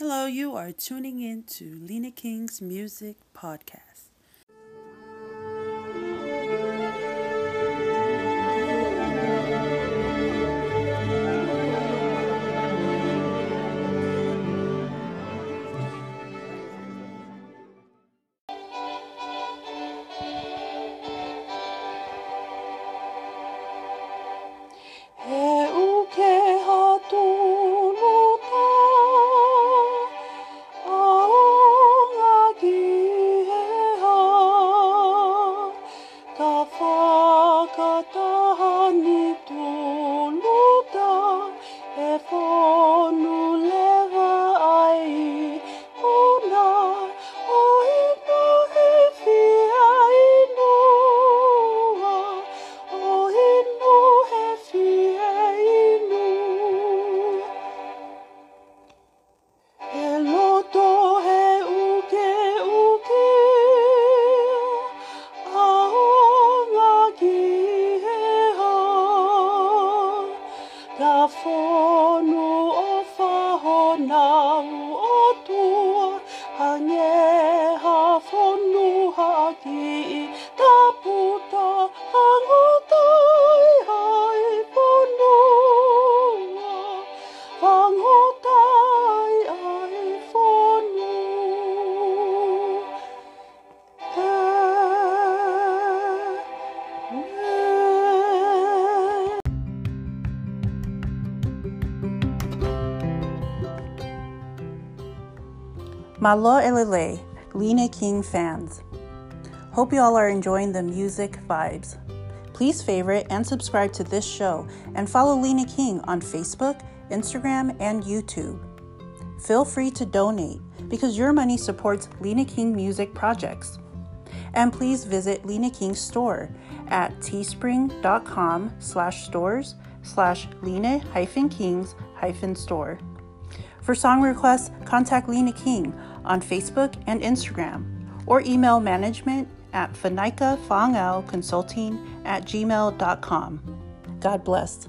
Hello, you are tuning in to Lena King's Music Podcast. Ka whonu o whahonau o tua Hangeha whonu haki i Malo Elele, Lena King fans. Hope you all are enjoying the music vibes. Please favorite and subscribe to this show and follow Lena King on Facebook, Instagram, and YouTube. Feel free to donate because your money supports Lena King music projects. And please visit Lena King's store at teespring.com slash stores slash Lena hyphen Kings hyphen store. For song requests, contact Lena King on Facebook and Instagram or email management at fanikafangao consulting at gmail.com. God bless.